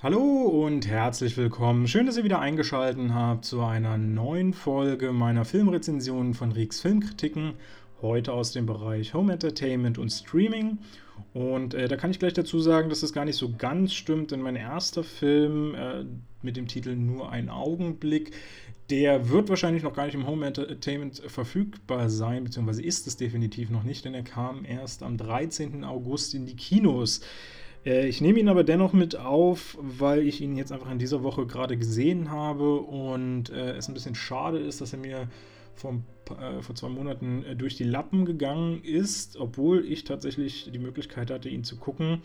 Hallo und herzlich willkommen. Schön, dass ihr wieder eingeschaltet habt zu einer neuen Folge meiner Filmrezensionen von Rieks Filmkritiken. Heute aus dem Bereich Home Entertainment und Streaming. Und äh, da kann ich gleich dazu sagen, dass das gar nicht so ganz stimmt, denn mein erster Film äh, mit dem Titel Nur ein Augenblick, der wird wahrscheinlich noch gar nicht im Home Entertainment verfügbar sein, beziehungsweise ist es definitiv noch nicht, denn er kam erst am 13. August in die Kinos. Äh, ich nehme ihn aber dennoch mit auf, weil ich ihn jetzt einfach in dieser Woche gerade gesehen habe und äh, es ein bisschen schade ist, dass er mir vor, äh, vor zwei Monaten durch die Lappen gegangen ist, obwohl ich tatsächlich die Möglichkeit hatte, ihn zu gucken.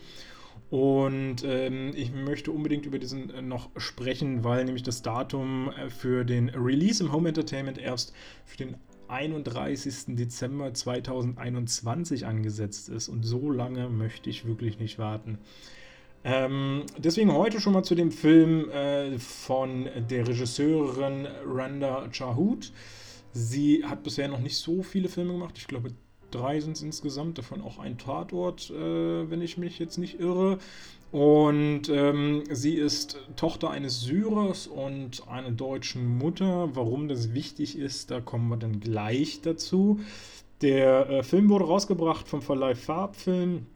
Und ähm, ich möchte unbedingt über diesen äh, noch sprechen, weil nämlich das Datum äh, für den Release im Home Entertainment erst für den 31. Dezember 2021 angesetzt ist. Und so lange möchte ich wirklich nicht warten. Ähm, deswegen heute schon mal zu dem Film äh, von der Regisseurin Randa Chahut. Sie hat bisher noch nicht so viele Filme gemacht. Ich glaube, drei sind es insgesamt, davon auch ein Tatort, äh, wenn ich mich jetzt nicht irre. Und ähm, sie ist Tochter eines Syrers und einer deutschen Mutter. Warum das wichtig ist, da kommen wir dann gleich dazu. Der äh, Film wurde rausgebracht vom Verleih Farbfilm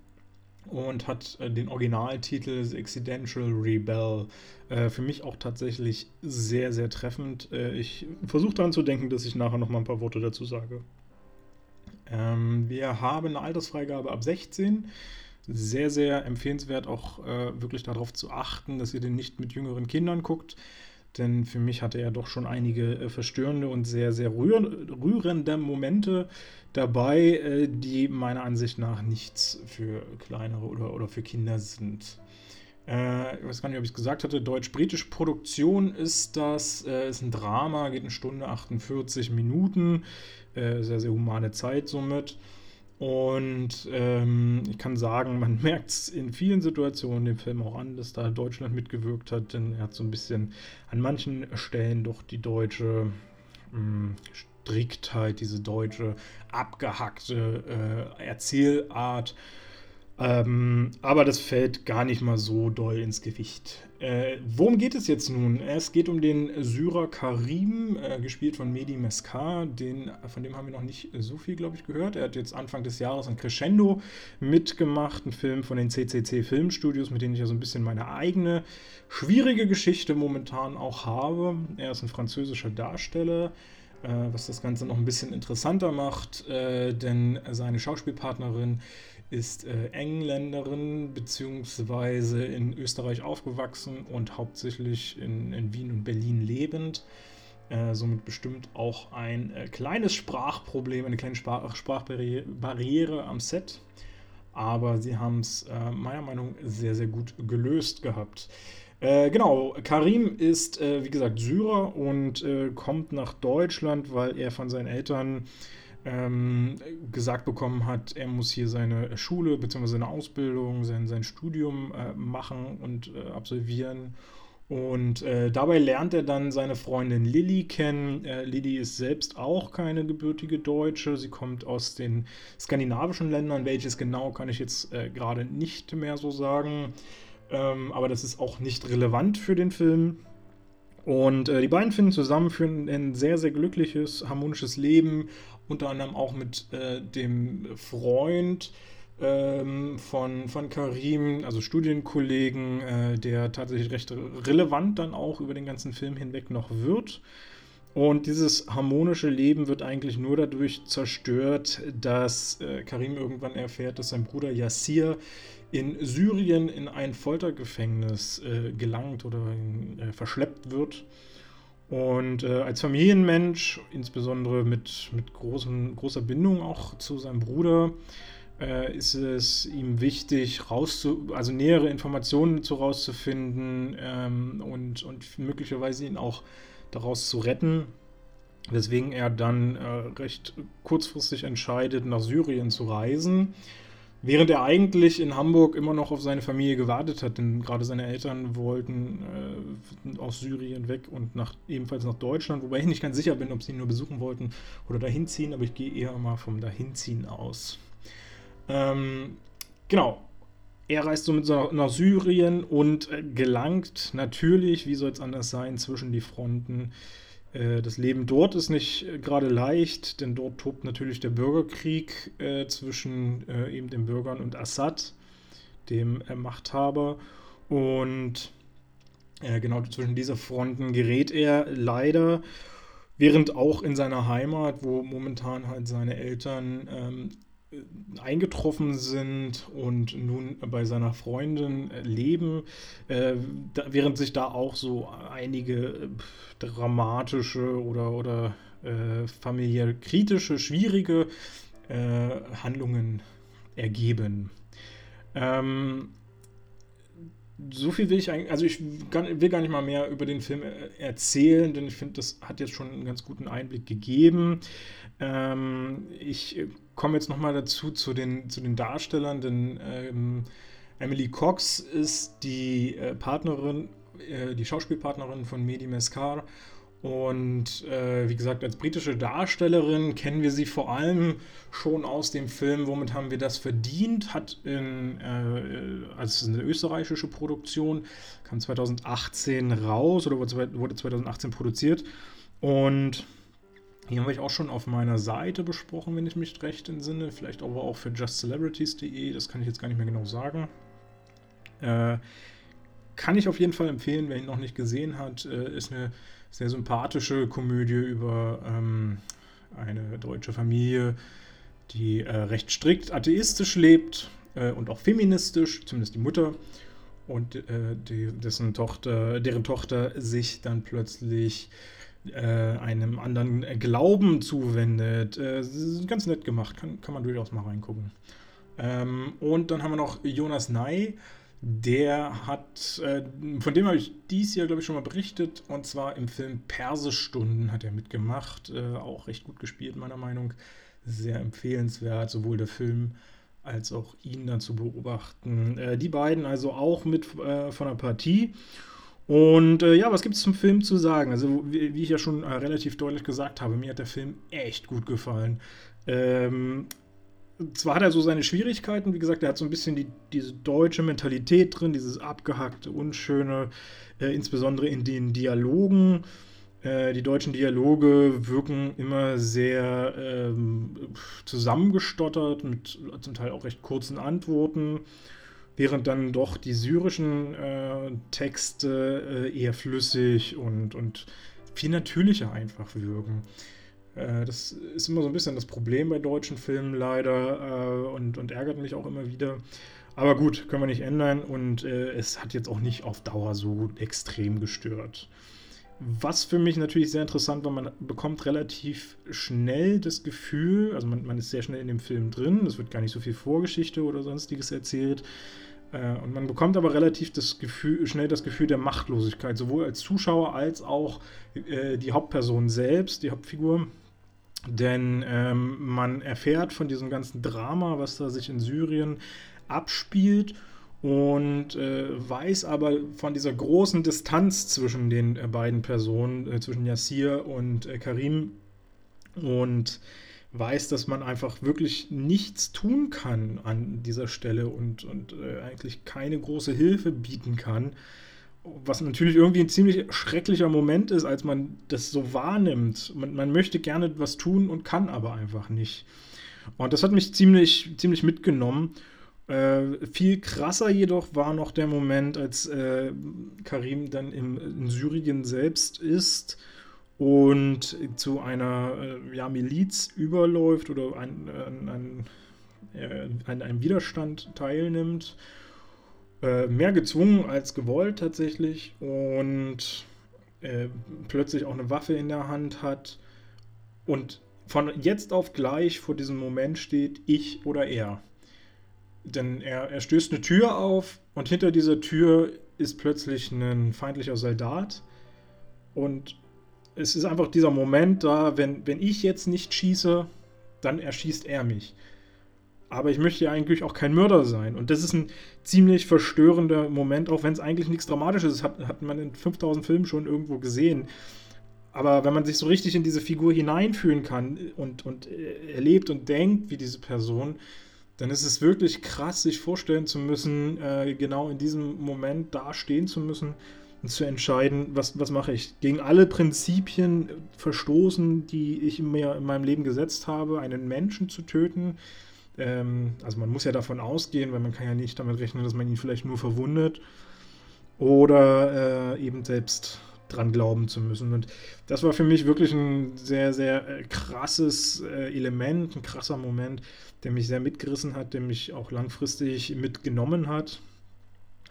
und hat äh, den Originaltitel The Accidental Rebel. Äh, für mich auch tatsächlich sehr, sehr treffend. Äh, ich versuche daran zu denken, dass ich nachher noch mal ein paar Worte dazu sage. Ähm, wir haben eine Altersfreigabe ab 16 sehr, sehr empfehlenswert, auch äh, wirklich darauf zu achten, dass ihr den nicht mit jüngeren Kindern guckt. Denn für mich hatte er doch schon einige äh, verstörende und sehr, sehr rühr rührende Momente dabei, äh, die meiner Ansicht nach nichts für kleinere oder, oder für Kinder sind. Äh, ich weiß gar nicht, ob ich es gesagt hatte. Deutsch-britische Produktion ist das. Äh, ist ein Drama, geht eine Stunde 48 Minuten. Äh, sehr, sehr humane Zeit somit. Und ähm, ich kann sagen, man merkt es in vielen Situationen dem Film auch an, dass da Deutschland mitgewirkt hat, denn er hat so ein bisschen an manchen Stellen doch die deutsche mh, hm, Striktheit, diese deutsche abgehackte äh, Erzählart ähm, aber das fällt gar nicht mal so doll ins Gewicht. Äh, worum geht es jetzt nun? Es geht um den Syrer Karim, äh, gespielt von Mehdi Meskar. Den, von dem haben wir noch nicht so viel, glaube ich, gehört. Er hat jetzt Anfang des Jahres ein Crescendo mitgemacht, ein Film von den CCC Filmstudios, mit denen ich ja so ein bisschen meine eigene schwierige Geschichte momentan auch habe. Er ist ein französischer Darsteller. Äh, was das Ganze noch ein bisschen interessanter macht, äh, denn seine Schauspielpartnerin ist äh, Engländerin beziehungsweise in Österreich aufgewachsen und hauptsächlich in, in Wien und Berlin lebend. Äh, somit bestimmt auch ein äh, kleines Sprachproblem, eine kleine Sprach Sprachbarriere am Set. Aber sie haben es äh, meiner Meinung nach sehr, sehr gut gelöst gehabt. Äh, genau, Karim ist, äh, wie gesagt, Syrer und kommt nach Deutschland, weil er von seinen Eltern ähm, gesagt bekommen hat, er muss hier seine Schule bzw. seine Ausbildung, sein, sein Studium äh, machen und äh, absolvieren. Und äh, dabei lernt er dann seine Freundin Lilly kennen. Äh, Lilly ist selbst auch keine gebürtige Deutsche. Sie kommt aus den skandinavischen Ländern. Welches genau kann ich jetzt äh, gerade nicht mehr so sagen. Ähm, aber das ist auch nicht relevant für den Film. Und äh, die beiden finden zusammen für ein sehr, sehr glückliches, harmonisches Leben, unter anderem auch mit äh, dem Freund ähm, von, von Karim, also Studienkollegen, äh, der tatsächlich recht relevant dann auch über den ganzen Film hinweg noch wird. Und dieses harmonische Leben wird eigentlich nur dadurch zerstört, dass äh, Karim irgendwann erfährt, dass sein Bruder Yassir in Syrien in ein Foltergefängnis äh, gelangt oder äh, verschleppt wird. Und äh, als Familienmensch, insbesondere mit, mit großen, großer Bindung auch zu seinem Bruder, äh, ist es ihm wichtig, rauszu also nähere Informationen zu rauszufinden ähm, und, und möglicherweise ihn auch daraus zu retten. Weswegen er dann äh, recht kurzfristig entscheidet, nach Syrien zu reisen Während er eigentlich in Hamburg immer noch auf seine Familie gewartet hat, denn gerade seine Eltern wollten äh, aus Syrien weg und nach, ebenfalls nach Deutschland, wobei ich nicht ganz sicher bin, ob sie ihn nur besuchen wollten oder dahin ziehen, aber ich gehe eher mal vom Dahinziehen aus. Ähm, genau. er reist so mit so nach Syrien und äh, gelangt natürlich, wie soll es anders sein, zwischen die Fronten. Äh, das Leben dort ist nicht äh, gerade leicht, denn dort tobt natürlich der Bürgerkrieg äh, zwischen äh, eben den Bürgern und Assad, dem äh, Machthaber. Und genau zwischen diese Fronten gerät er leider, während auch in seiner Heimat, wo momentan halt seine Eltern ähm, eingetroffen sind und nun bei seiner Freundin leben, äh, da, während sich da auch so einige äh, dramatische oder, oder äh, familiär kritische, schwierige äh, Handlungen ergeben. Ähm, so viel will ich eigentlich, also ich will gar nicht mal mehr über den Film äh, erzählen, denn ich finde, das hat jetzt schon einen ganz guten Einblick gegeben. Ähm, ich komme jetzt nochmal dazu zu den, zu den Darstellern, denn ähm, Emily Cox ist die äh, Partnerin, äh, die Schauspielpartnerin von Mehdi Mescar. Und äh, wie gesagt, als britische Darstellerin kennen wir sie vor allem schon aus dem Film Womit haben wir das verdient? Hat in, äh, also eine österreichische Produktion, kam 2018 raus oder wurde 2018 produziert. Und die habe ich auch schon auf meiner Seite besprochen, wenn ich mich recht entsinne. Vielleicht aber auch für justcelebrities.de, das kann ich jetzt gar nicht mehr genau sagen. Äh, kann ich auf jeden Fall empfehlen, wer ihn noch nicht gesehen hat. Äh, ist eine sehr sympathische Komödie über ähm, eine deutsche Familie, die äh, recht strikt atheistisch lebt äh, und auch feministisch, zumindest die Mutter. Und äh, die, dessen Tochter, deren Tochter sich dann plötzlich äh, einem anderen Glauben zuwendet. Äh, ganz nett gemacht, kann, kann man durchaus mal reingucken. Ähm, und dann haben wir noch Jonas Ney. Der hat, äh, von dem habe ich dies Jahr, glaube ich, schon mal berichtet. Und zwar im Film Persestunden hat er mitgemacht. Äh, auch recht gut gespielt, meiner Meinung. Sehr empfehlenswert, sowohl der Film als auch ihn dann zu beobachten. Äh, die beiden also auch mit äh, von der Partie. Und äh, ja, was gibt es zum Film zu sagen? Also, wie, wie ich ja schon äh, relativ deutlich gesagt habe, mir hat der Film echt gut gefallen. Ähm, zwar hat er so seine Schwierigkeiten, wie gesagt, er hat so ein bisschen die, diese deutsche Mentalität drin, dieses abgehackte, unschöne, äh, insbesondere in den Dialogen. Äh, die deutschen Dialoge wirken immer sehr ähm, zusammengestottert, mit zum Teil auch recht kurzen Antworten während dann doch die syrischen äh, Texte äh, eher flüssig und, und viel natürlicher einfach wirken. Äh, das ist immer so ein bisschen das Problem bei deutschen Filmen leider äh, und, und ärgert mich auch immer wieder. Aber gut, können wir nicht ändern und äh, es hat jetzt auch nicht auf Dauer so extrem gestört. Was für mich natürlich sehr interessant war, man bekommt relativ schnell das Gefühl, also man, man ist sehr schnell in dem Film drin, es wird gar nicht so viel Vorgeschichte oder sonstiges erzählt, äh, und man bekommt aber relativ das Gefühl, schnell das Gefühl der Machtlosigkeit, sowohl als Zuschauer als auch äh, die Hauptperson selbst, die Hauptfigur. Denn ähm, man erfährt von diesem ganzen Drama, was da sich in Syrien abspielt und äh, weiß aber von dieser großen Distanz zwischen den äh, beiden Personen, äh, zwischen Yassir und äh, Karim. Und weiß, dass man einfach wirklich nichts tun kann an dieser Stelle und, und äh, eigentlich keine große Hilfe bieten kann. Was natürlich irgendwie ein ziemlich schrecklicher Moment ist, als man das so wahrnimmt. Man, man möchte gerne was tun und kann aber einfach nicht. Und das hat mich ziemlich, ziemlich mitgenommen. Äh, viel krasser jedoch war noch der Moment, als äh, Karim dann im, in Syrien selbst ist und zu einer äh, ja, Miliz überläuft oder an, an, an, äh, an einem Widerstand teilnimmt. Äh, mehr gezwungen als gewollt tatsächlich und äh, plötzlich auch eine Waffe in der Hand hat und von jetzt auf gleich vor diesem Moment steht ich oder er. Denn er, er stößt eine Tür auf und hinter dieser Tür ist plötzlich ein feindlicher Soldat und es ist einfach dieser Moment da, wenn, wenn ich jetzt nicht schieße, dann erschießt er mich. Aber ich möchte ja eigentlich auch kein Mörder sein. Und das ist ein ziemlich verstörender Moment, auch wenn es eigentlich nichts Dramatisches ist. Hat, hat man in 5000 Filmen schon irgendwo gesehen. Aber wenn man sich so richtig in diese Figur hineinfühlen kann und, und erlebt und denkt wie diese Person, dann ist es wirklich krass, sich vorstellen zu müssen, äh, genau in diesem Moment da stehen zu müssen und zu entscheiden, was, was mache ich. Gegen alle Prinzipien verstoßen, die ich mir in meinem Leben gesetzt habe, einen Menschen zu töten. Ähm, also man muss ja davon ausgehen, weil man kann ja nicht damit rechnen, dass man ihn vielleicht nur verwundet. Oder äh, eben selbst dran glauben zu müssen. Und das war für mich wirklich ein sehr, sehr äh, krasses äh, Element, ein krasser Moment, der mich sehr mitgerissen hat, der mich auch langfristig mitgenommen hat.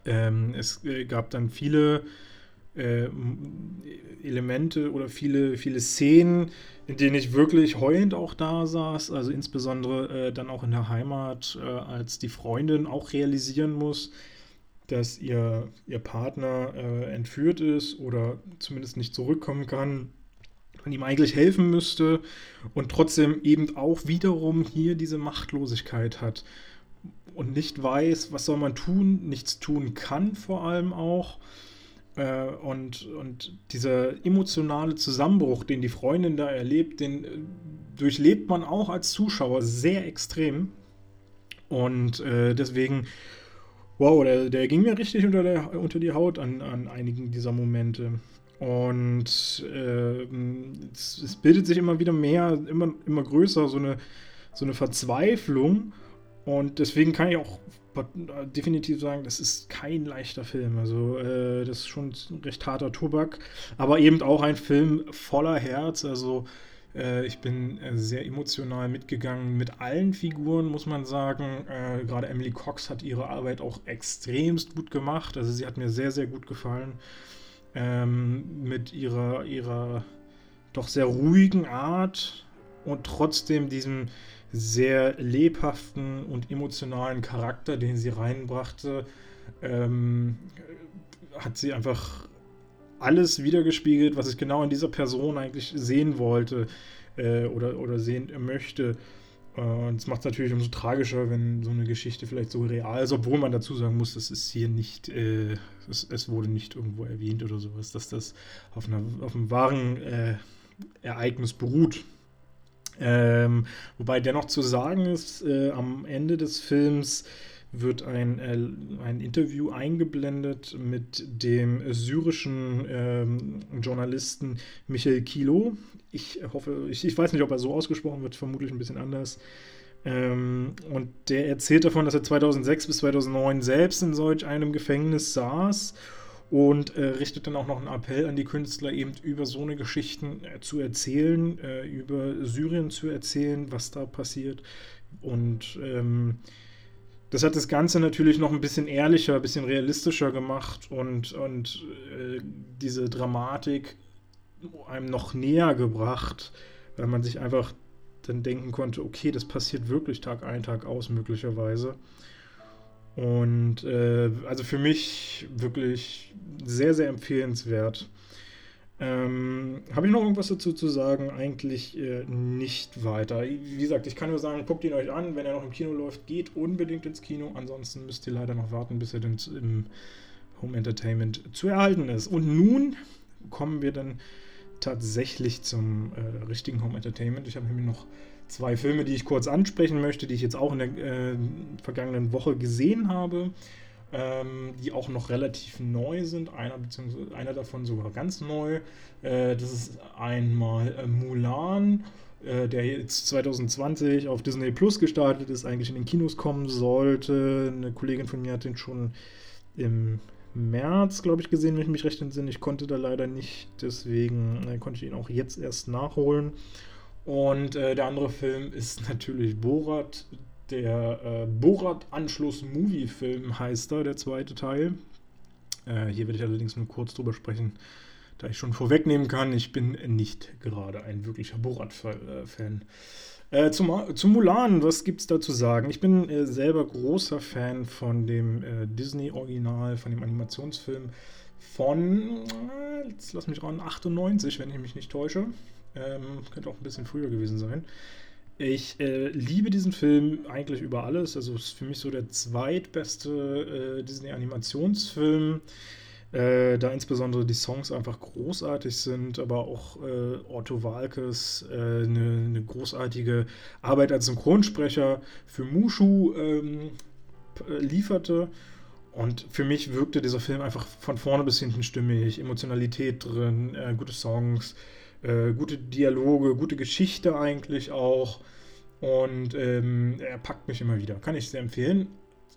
Ähm, es äh, gab dann viele äh, Elemente oder viele, viele Szenen, in denen ich wirklich heulend auch da saß, also insbesondere äh, dann auch in der Heimat, äh, als die Freundin auch realisieren muss, dass ihr, ihr Partner äh, entführt ist oder zumindest nicht zurückkommen kann, man ihm eigentlich helfen müsste und trotzdem eben auch wiederum hier diese Machtlosigkeit hat und nicht weiß, was soll man tun, nichts tun kann vor allem auch. Äh, und, und dieser emotionale Zusammenbruch, den die Freundin da erlebt, den äh, durchlebt man auch als Zuschauer sehr extrem. Und äh, deswegen wow, der, der ging mir richtig unter, der, unter die Haut an, an einigen dieser Momente. Und äh, es, es, bildet sich immer wieder mehr, immer, immer größer, so eine, so eine Verzweiflung. Und deswegen kann ich auch definitiv sagen, das ist kein leichter Film. Also, äh, das ist schon ein recht harter Tobak. Aber eben auch ein Film voller Herz. Also, äh, ich bin äh, sehr emotional mitgegangen mit allen Figuren, muss man sagen. Äh, gerade Emily Cox hat ihre Arbeit auch extremst gut gemacht. Also sie hat mir sehr, sehr gut gefallen. Ähm, mit ihrer, ihrer doch sehr ruhigen Art und trotzdem diesem sehr lebhaften und emotionalen Charakter, den sie reinbrachte, ähm, hat sie einfach alles wiedergespiegelt, was ich genau in dieser Person eigentlich sehen wollte äh, oder, oder sehen möchte. Und es macht es natürlich umso tragischer, wenn so eine Geschichte vielleicht so real ist, obwohl man dazu sagen muss, das ist hier nicht, äh, es, es, wurde nicht irgendwo erwähnt oder sowas, dass das auf, einer, auf einem wahren äh, Ereignis beruht. Ähm, wobei dennoch zu sagen ist, äh, am Ende des Films wird ein, äh, ein Interview eingeblendet mit dem syrischen ähm, Journalisten Michael Kilo. Ich hoffe, ich, ich weiß nicht, ob er so ausgesprochen wird, vermutlich ein bisschen anders. Ähm, und der erzählt davon, dass er 2006 bis 2009 selbst in solch einem Gefängnis saß und äh, richtet dann auch noch einen Appell an die Künstler, eben über so eine Geschichten äh, zu erzählen, äh, über Syrien zu erzählen, was da passiert. Und ähm, das hat das Ganze natürlich noch ein bisschen ehrlicher, ein bisschen realistischer gemacht und, und äh, diese Dramatik einem noch näher gebracht, weil man sich einfach dann denken konnte, okay, das passiert wirklich Tag ein, Tag aus möglicherweise. Und äh, also für mich wirklich sehr, sehr empfehlenswert. Ähm, Habe ich noch irgendwas dazu zu sagen? Eigentlich äh, nicht weiter. Wie gesagt, ich kann nur sagen, guckt ihn euch an. Wenn er noch im Kino läuft, geht unbedingt ins Kino. Ansonsten müsst ihr leider noch warten, bis er dann im Home Entertainment zu erhalten ist. Und nun kommen wir dann tatsächlich zum äh, richtigen Home Entertainment. Ich habe nämlich noch zwei Filme, die ich kurz ansprechen möchte, die ich jetzt auch in der äh, vergangenen Woche gesehen habe ähm, die auch noch relativ neu sind. Einer, beziehungsweise einer davon sogar ganz neu. Äh, das ist einmal äh, Mulan, äh, der jetzt 2020 auf Disney Plus gestartet ist, eigentlich in den Kinos kommen sollte. Eine Kollegin von mir hat den schon im März, glaube ich, gesehen, wenn ich mich recht entsinne. Ich konnte da leider nicht, deswegen äh, konnte ich ihn auch jetzt erst nachholen. Und äh, der andere Film ist natürlich Borat, der äh, Borat-Anschluss-Movie-Film heißt er, der zweite Teil. Äh, hier werde ich allerdings nur kurz drüber sprechen, da ich schon vorwegnehmen kann, ich bin nicht gerade ein wirklicher Borat-Fan. Äh, zum, zum Mulan, was gibt es da zu sagen? Ich bin äh, selber großer Fan von dem äh, Disney-Original, von dem Animationsfilm von, äh, jetzt lass mich ran, 98, wenn ich mich nicht täusche. Ähm, könnte auch ein bisschen früher gewesen sein. Ich äh, liebe diesen Film eigentlich über alles. Also ist für mich so der zweitbeste äh, Disney-Animationsfilm. Äh, da insbesondere die Songs einfach großartig sind, aber auch äh, Otto Walkes eine äh, ne großartige Arbeit als Synchronsprecher für Mushu ähm, lieferte. Und für mich wirkte dieser Film einfach von vorne bis hinten stimmig, Emotionalität drin, äh, gute Songs, äh, gute Dialoge, gute Geschichte eigentlich auch. Und ähm, er packt mich immer wieder. Kann ich sehr empfehlen.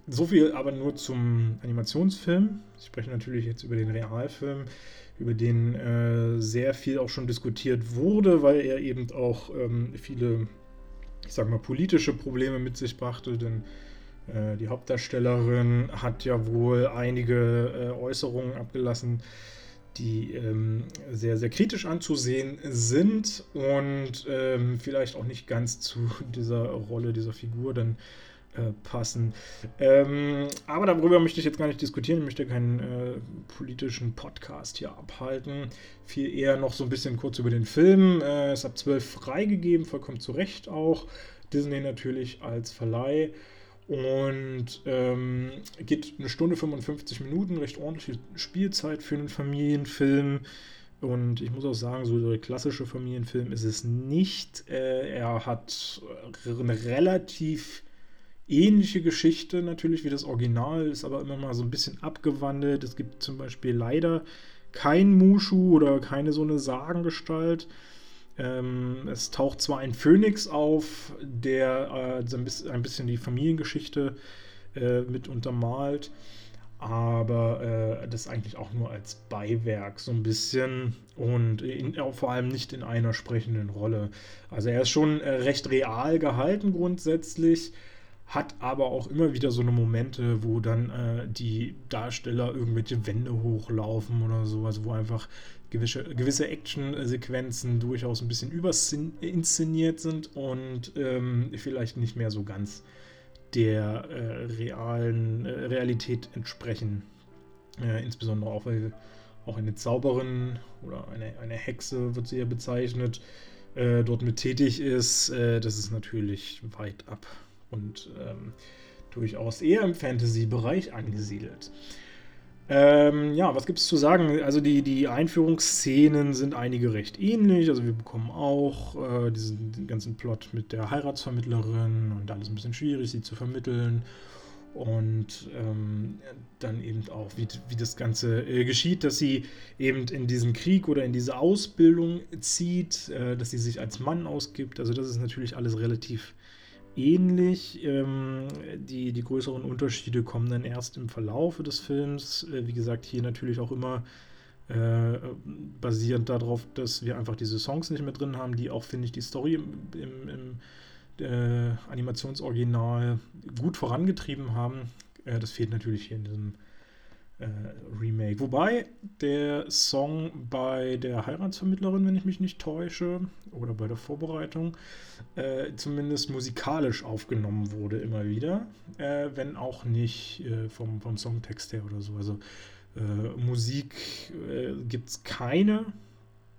So viel aber nur zum Animationsfilm. Ich spreche natürlich jetzt über den Realfilm, über den äh, sehr viel auch schon diskutiert wurde, weil er eben auch ähm, viele, ich sag mal, politische Probleme mit sich brachte. Denn äh, die Hauptdarstellerin hat ja wohl einige äh, Äußerungen abgelassen, die ähm, sehr, sehr kritisch anzusehen sind und ähm, vielleicht auch nicht ganz zu dieser Rolle, dieser Figur dann äh, passen. Ähm, aber darüber möchte ich jetzt gar nicht diskutieren. Ich möchte keinen äh, politischen Podcast hier abhalten. Viel eher noch so ein bisschen kurz über den Film. Äh, ist ab 12 freigegeben, vollkommen zu Recht auch. Disney natürlich als Verleih. Und ähm, geht eine Stunde 55 Minuten, recht ordentliche Spielzeit für einen Familienfilm. Und ich muss auch sagen, so der klassische Familienfilm ist es nicht. Äh, er hat eine relativ ähnliche Geschichte natürlich wie das Original, ist aber immer mal so ein bisschen abgewandelt. Es gibt zum Beispiel leider kein Mushu oder keine so eine Sagengestalt. Ähm, es taucht zwar ein Phönix auf, der äh, ein bisschen die Familiengeschichte äh, mit untermalt, aber äh, das eigentlich auch nur als Beiwerk so ein bisschen und in, vor allem nicht in einer sprechenden Rolle. Also er ist schon äh, recht real gehalten grundsätzlich hat aber auch immer wieder so eine Momente, wo dann äh, die Darsteller irgendwelche Wände hochlaufen oder sowas, wo einfach gewisse, gewisse Action-Sequenzen durchaus ein bisschen überinszeniert sind und ähm, vielleicht nicht mehr so ganz der äh, realen äh, Realität entsprechen. Äh, insbesondere auch, weil auch eine Zauberin oder eine, eine Hexe wird sie ja bezeichnet, äh, dort mit tätig ist. Äh, das ist natürlich weit ab und ähm, durchaus eher im Fantasy-Bereich angesiedelt. Ähm, ja, was gibt es zu sagen? Also die, die Einführungsszenen sind einige recht ähnlich. Also wir bekommen auch äh, diesen ganzen Plot mit der Heiratsvermittlerin und alles ein bisschen schwierig, sie zu vermitteln. Und ähm, dann eben auch, wie, wie das Ganze äh, geschieht, dass sie eben in diesen Krieg oder in diese Ausbildung zieht, äh, dass sie sich als Mann ausgibt. Also das ist natürlich alles relativ ähnlich. Ähm, die, die größeren Unterschiede kommen dann erst im Verlaufe des Films. Äh, wie gesagt, hier natürlich auch immer äh, basierend darauf, dass wir einfach diese Songs nicht mehr drin haben, die auch, finde ich, die Story im, im, im äh, Animationsoriginal gut vorangetrieben haben. Äh, das fehlt natürlich hier in diesem äh, Remake. Wobei der Song bei der Heiratsvermittlerin, wenn ich mich nicht täusche, oder bei der Vorbereitung, äh, zumindest musikalisch aufgenommen wurde immer wieder, äh, wenn auch nicht äh, vom, vom Songtext her oder so. Also äh, Musik äh, gibt es keine,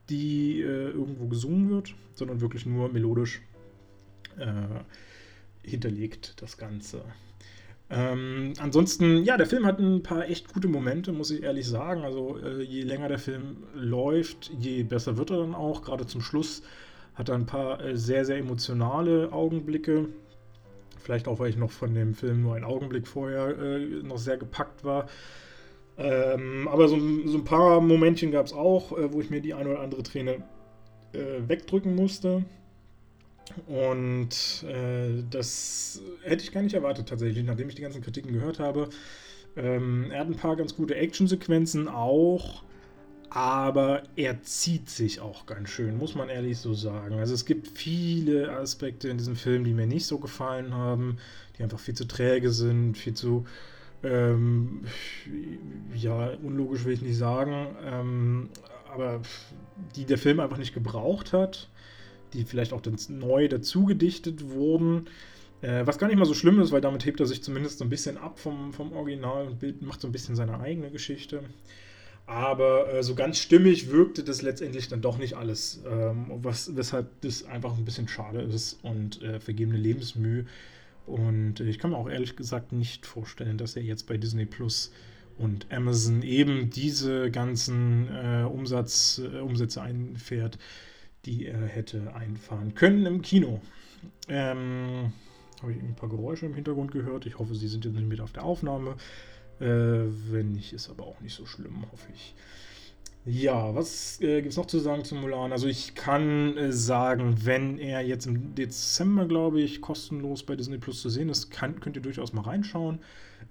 die irgendwo gesungen wird, sondern wirklich nur melodisch hinterlegt das Ganze. Ähm, ansonsten, ja, der Film hat ein paar echt gute Momente, muss ich ehrlich sagen. Also äh, je länger der Film läuft, je besser wird er dann auch. Gerade zum Schluss hat er ein paar äh, sehr, sehr emotionale Augenblicke. Vielleicht auch, weil ich noch von dem Film nur einen Augenblick vorher äh, noch sehr gepackt war. Ähm, aber so, so, ein paar Momentchen gab es auch, äh, wo ich mir die eine oder andere Träne äh, wegdrücken musste. Und äh, das hätte ich gar nicht erwartet tatsächlich, nachdem ich die ganzen Kritiken gehört habe. Ähm, er hat ein paar ganz gute Actionsequenzen auch, aber er zieht sich auch ganz schön, muss man ehrlich so sagen. Also es gibt viele Aspekte in diesem Film, die mir nicht so gefallen haben, die einfach viel zu träge sind, viel zu ähm, ja, unlogisch will ich nicht sagen, ähm, aber die der Film einfach nicht gebraucht hat die vielleicht auch neu dazu gedichtet wurden. Äh, was gar nicht mal so schlimm ist, weil damit hebt er sich zumindest so ein bisschen ab vom, vom Original und macht so ein bisschen seine eigene Geschichte. Aber äh, so ganz stimmig wirkte das letztendlich dann doch nicht alles, ähm, was, weshalb das einfach ein bisschen schade ist und äh, vergebene Lebensmühe. Und ich kann mir auch ehrlich gesagt nicht vorstellen, dass er jetzt bei Disney Plus und Amazon eben diese ganzen äh, Umsatz, äh, Umsätze einfährt, die er hätte einfahren können im Kino. Ähm, Habe ich ein paar Geräusche im Hintergrund gehört. Ich hoffe, Sie sind jetzt nicht mit auf der Aufnahme. Äh, wenn nicht, ist aber auch nicht so schlimm, hoffe ich. Ja, was äh, gibt es noch zu sagen zu Mulan? Also ich kann äh, sagen, wenn er jetzt im Dezember, glaube ich, kostenlos bei Disney Plus zu sehen ist, kann, könnt ihr durchaus mal reinschauen.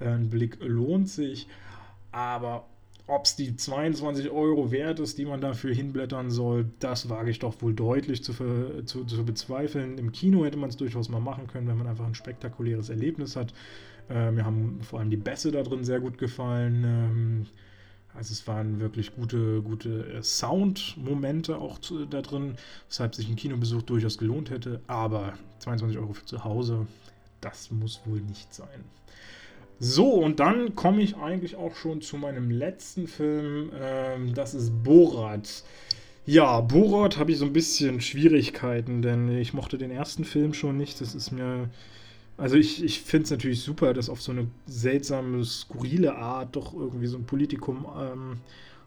Äh, ein Blick lohnt sich. Aber ob es die 22 Euro wert ist, die man dafür hinblättern soll, das wage ich doch wohl deutlich zu, zu, zu bezweifeln. Im Kino hätte man es durchaus mal machen können, wenn man einfach ein spektakuläres Erlebnis hat. Äh, mir haben vor allem die Bässe da drin sehr gut gefallen. Ähm, also es waren wirklich gute, gute äh, Sound-Momente auch zu, da drin, weshalb sich ein Kinobesuch durchaus gelohnt hätte. Aber 22 Euro für zu Hause, das muss wohl nicht sein. So, und dann komme ich eigentlich auch schon zu meinem letzten Film. Ähm, das ist Borat. Ja, Borat habe ich so ein bisschen Schwierigkeiten, denn ich mochte den ersten Film schon nicht. Das ist mir also ich, ich finde es natürlich super, dass auf so eine seltsame, skurrile Art doch irgendwie so ein Politikum ähm,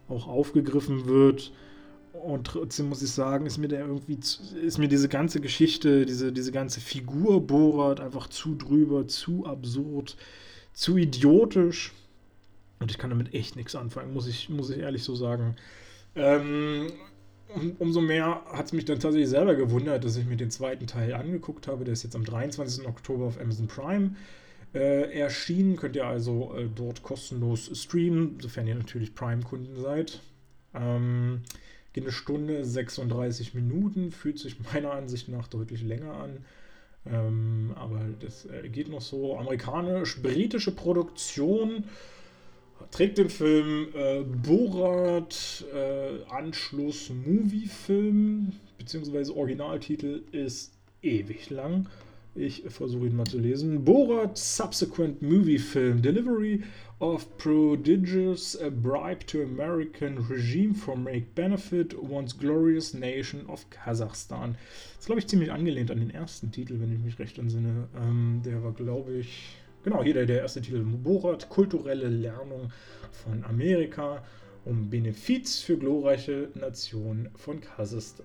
auch aufgegriffen wird. Und trotzdem muss ich sagen, ist mir der irgendwie, ist mir diese ganze Geschichte, diese, diese ganze Figur Borat einfach zu drüber, zu absurd, zu idiotisch. Und ich kann damit echt nichts anfangen, muss ich, muss ich ehrlich so sagen. Ähm, um, umso mehr hat es mich dann tatsächlich selber gewundert, dass ich mir den zweiten Teil angeguckt habe. Der ist jetzt am 23. Oktober auf Amazon Prime äh, erschienen. Könnt ihr also äh, dort kostenlos streamen, sofern ihr natürlich Prime-Kunden seid. Ähm, geht eine Stunde 36 Minuten, fühlt sich meiner Ansicht nach deutlich länger an. Ähm, aber das äh, geht noch so. Amerikanisch-britische Produktion trägt den Film äh, Borat äh, Anschluss Movie-Film, beziehungsweise Originaltitel ist ewig lang. Ich versuche ihn mal zu lesen. Borat Subsequent Movie Film Delivery of Prodigious a Bribe to American Regime for Make Benefit Once Glorious Nation of Kasachstan. Das ist, glaube ich, ziemlich angelehnt an den ersten Titel, wenn ich mich recht entsinne. Ähm, der war, glaube ich, Genau, hier der, der erste Titel Borat, kulturelle Lernung von Amerika, um Benefiz für glorreiche Nationen von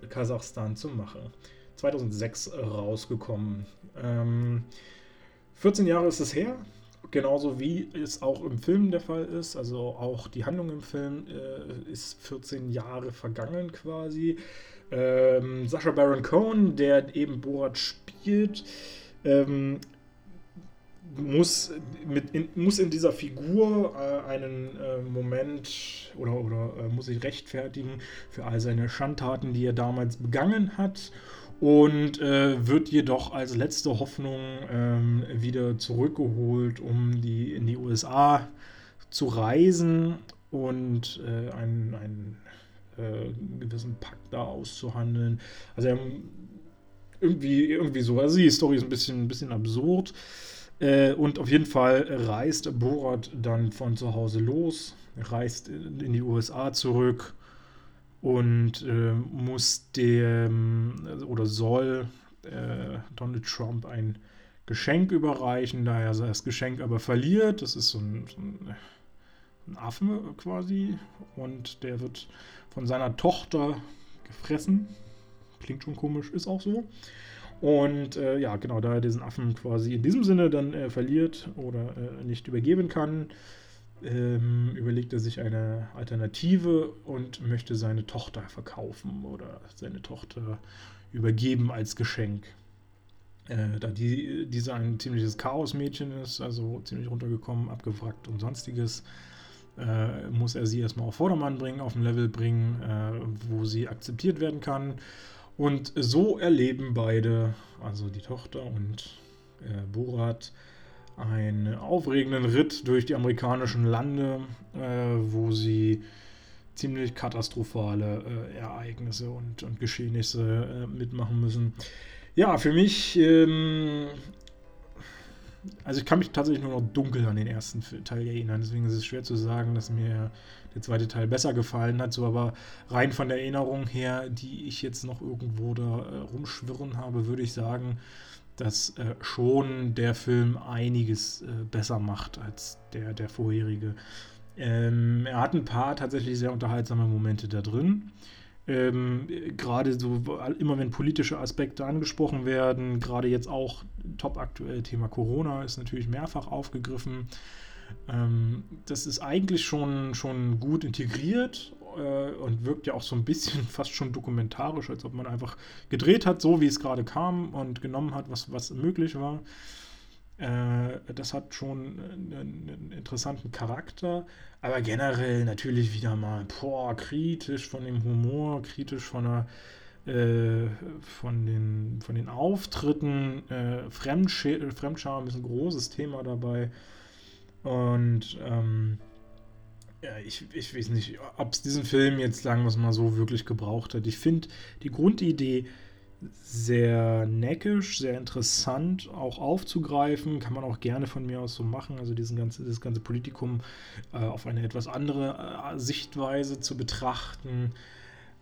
Kasachstan zu machen. 2006 rausgekommen. Ähm, 14 Jahre ist es her, genauso wie es auch im Film der Fall ist. Also auch die Handlung im Film äh, ist 14 Jahre vergangen quasi. Ähm, Sascha Baron Cohen, der eben Borat spielt, ähm, muss, mit in, muss in dieser Figur äh, einen äh, Moment oder, oder äh, muss sich rechtfertigen für all seine Schandtaten, die er damals begangen hat und äh, wird jedoch als letzte Hoffnung ähm, wieder zurückgeholt, um die, in die USA zu reisen und äh, einen, einen äh, gewissen Pakt da auszuhandeln. Also er, irgendwie, irgendwie so. Also die Story ist ein bisschen, ein bisschen absurd. Äh, und auf jeden Fall reist Borat dann von zu Hause los, reist in die USA zurück und äh, muss dem oder soll äh, Donald Trump ein Geschenk überreichen, da er das Geschenk aber verliert. Das ist so ein, so ein, Affe quasi und der wird von seiner Tochter gefressen. Klingt schon komisch, ist auch so. Und äh, ja, genau, da er diesen Affen quasi in diesem Sinne dann äh, verliert oder äh, nicht übergeben kann, ähm, überlegt er sich eine Alternative und möchte seine Tochter verkaufen oder seine Tochter übergeben als Geschenk. Äh, da die, diese ein ziemliches Chaosmädchen ist, also ziemlich runtergekommen, abgewrackt und sonstiges, äh, muss er sie erstmal auf Vordermann bringen, auf ein Level bringen, äh, wo sie akzeptiert werden kann. Und so erleben beide, also die Tochter und äh, Borat, einen aufregenden Ritt durch die amerikanischen Lande, äh, wo sie ziemlich katastrophale äh, Ereignisse und, und Geschehnisse äh, mitmachen müssen. Ja, für mich ähm, also ich kann mich tatsächlich nur noch dunkel an den ersten Teil erinnern, deswegen ist es schwer zu sagen, dass mir der zweite Teil besser gefallen hat, so aber rein von der Erinnerung her, die ich jetzt noch irgendwo da äh, rumschwirren habe, würde ich sagen, dass äh, schon der Film einiges äh, besser macht als der, der vorherige. Ähm, er hat ein paar tatsächlich sehr unterhaltsame Momente da drin. Ähm, gerade so, immer wenn politische Aspekte angesprochen werden, gerade jetzt auch top aktuell Thema Corona ist natürlich mehrfach aufgegriffen. Ähm, das ist eigentlich schon, schon gut integriert äh, und wirkt ja auch so ein bisschen fast schon dokumentarisch, als ob man einfach gedreht hat, so wie es gerade kam und genommen hat, was, was möglich war. Äh, das hat schon einen, einen, interessanten Charakter, aber generell natürlich wieder mal boah, kritisch von dem Humor, kritisch von der äh, von, den, von den Auftritten, äh, Fremdscham ist ein großes Thema dabei. Und ähm, ja, ich, ich weiß nicht, ob es diesen Film jetzt, sagen wir mal so, wirklich gebraucht hat. Ich finde die Grundidee sehr neckisch, sehr interessant auch aufzugreifen. Kann man auch gerne von mir aus so machen, also diesen ganze, das ganze Politikum äh, auf eine etwas andere äh, Sichtweise zu betrachten.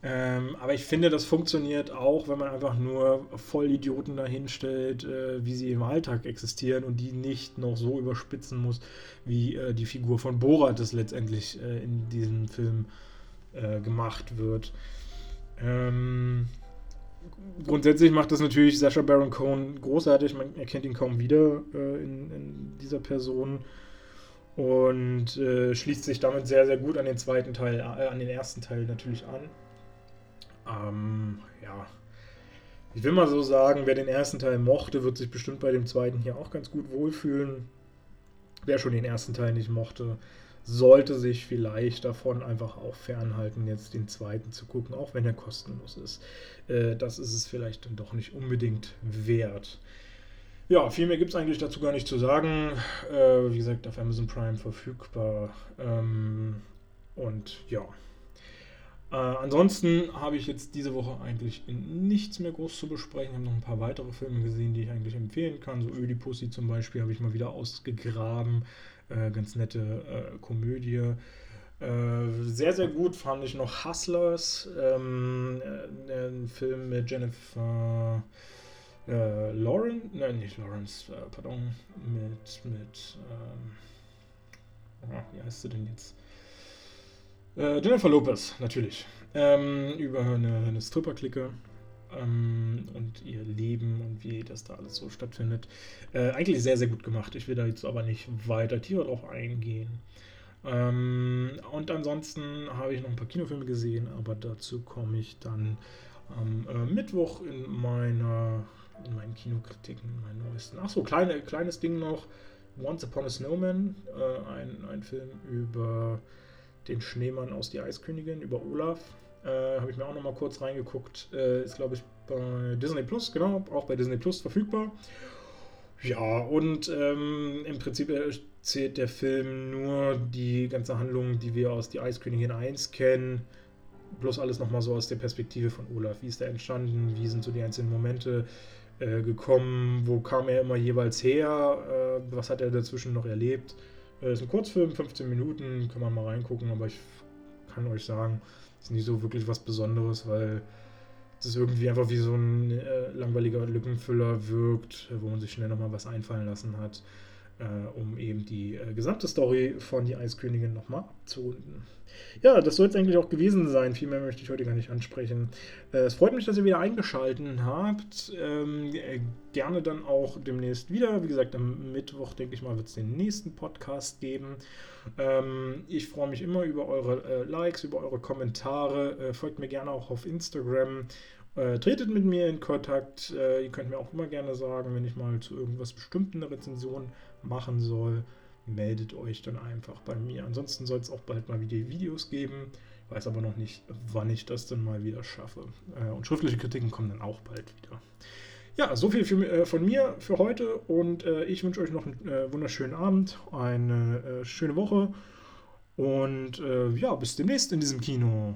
Ähm, aber ich finde, das funktioniert auch, wenn man einfach nur Vollidioten dahinstellt, äh, wie sie im Alltag existieren und die nicht noch so überspitzen muss, wie äh, die Figur von Borat das letztendlich äh, in diesem Film äh, gemacht wird. Ähm, grundsätzlich macht das natürlich Sascha Baron Cohen großartig. Man erkennt ihn kaum wieder äh, in, in, dieser Person und äh, schließt sich damit sehr, sehr gut an den zweiten Teil, an den ersten Teil natürlich an. Ähm, ja. Ich will mal so sagen, wer den ersten Teil mochte, wird sich bestimmt bei dem zweiten hier auch ganz gut wohlfühlen. Wer schon den ersten Teil nicht mochte, sollte sich vielleicht davon einfach auch fernhalten, jetzt den zweiten zu gucken, auch wenn er kostenlos ist. Äh, das ist es vielleicht dann doch nicht unbedingt wert. Ja, viel mehr gibt es eigentlich dazu gar nicht zu sagen. Äh, wie gesagt, auf Amazon Prime verfügbar. Ähm, und ja. Äh, ansonsten habe ich jetzt diese Woche eigentlich nichts mehr groß zu besprechen. Ich habe noch ein paar weitere Filme gesehen, die ich eigentlich empfehlen kann. So Ödipussy zum Beispiel habe ich mal wieder ausgegraben. Äh, ganz nette äh, Komödie. Äh, sehr, sehr gut fand ich noch Hustlers, ähm, äh, ein Film mit Jennifer äh, Lauren, nein, nicht Lawrence, pardon, mit, mit, ähm, oh, wie heißt sie denn jetzt? Jennifer Lopez, natürlich. Ähm, über eine, eine Stripper-Clique ähm, und ihr Leben und wie das da alles so stattfindet. Äh, eigentlich sehr, sehr gut gemacht. Ich will da jetzt aber nicht weiter tiefer drauf eingehen. Ähm, und ansonsten habe ich noch ein paar Kinofilme gesehen, aber dazu komme ich dann am äh, Mittwoch in meiner in meinen Kinokritiken, meinen neuesten. Achso, kleine, kleines Ding noch. Once Upon a Snowman, äh, ein, ein Film über den Schneemann aus Die Eiskönigin, über Olaf. Äh, Habe ich mir auch noch mal kurz reingeguckt. Äh, ist, glaube ich, bei Disney Plus, genau, auch bei Disney Plus verfügbar. Ja, und ähm, im Prinzip erzählt der Film nur die ganze Handlung, die wir aus Die Eiskönigin 1 kennen. Bloß alles nochmal so aus der Perspektive von Olaf. Wie ist der entstanden? Wie sind so die einzelnen Momente äh, gekommen? Wo kam er immer jeweils her? Äh, was hat er dazwischen noch erlebt? Äh, ist ein Kurzfilm, 15 Minuten, kann man mal reingucken, aber ich kann euch sagen, ist nicht so wirklich was Besonderes, weil es irgendwie einfach wie so ein äh, langweiliger Lückenfüller wirkt, wo man sich schnell nochmal was einfallen lassen hat, äh, um eben die äh, gesamte Story von Die Eiskönigin nochmal abzurunden. Ja, das soll es eigentlich auch gewesen sein. Viel mehr möchte ich heute gar nicht ansprechen. Äh, es freut mich, dass ihr wieder eingeschaltet habt. Ähm, äh, gerne dann auch demnächst wieder. Wie gesagt, am Mittwoch, denke ich mal, wird es den nächsten Podcast geben. Ähm, ich freue mich immer über eure äh, Likes, über eure Kommentare. Äh, folgt mir gerne auch auf Instagram. Äh, tretet mit mir in Kontakt. Äh, ihr könnt mir auch immer gerne sagen, wenn ich mal zu irgendwas bestimmten eine Rezension machen soll meldet euch dann einfach bei mir. Ansonsten soll es auch bald mal wieder Videos geben. Ich weiß aber noch nicht, wann ich das dann mal wieder schaffe. Äh, und schriftliche Kritiken kommen dann auch bald wieder. Ja, so viel für, äh, von mir für heute und äh, ich wünsche euch noch einen äh, wunderschönen Abend, eine schöne Woche und ja, bis demnächst in diesem Kino.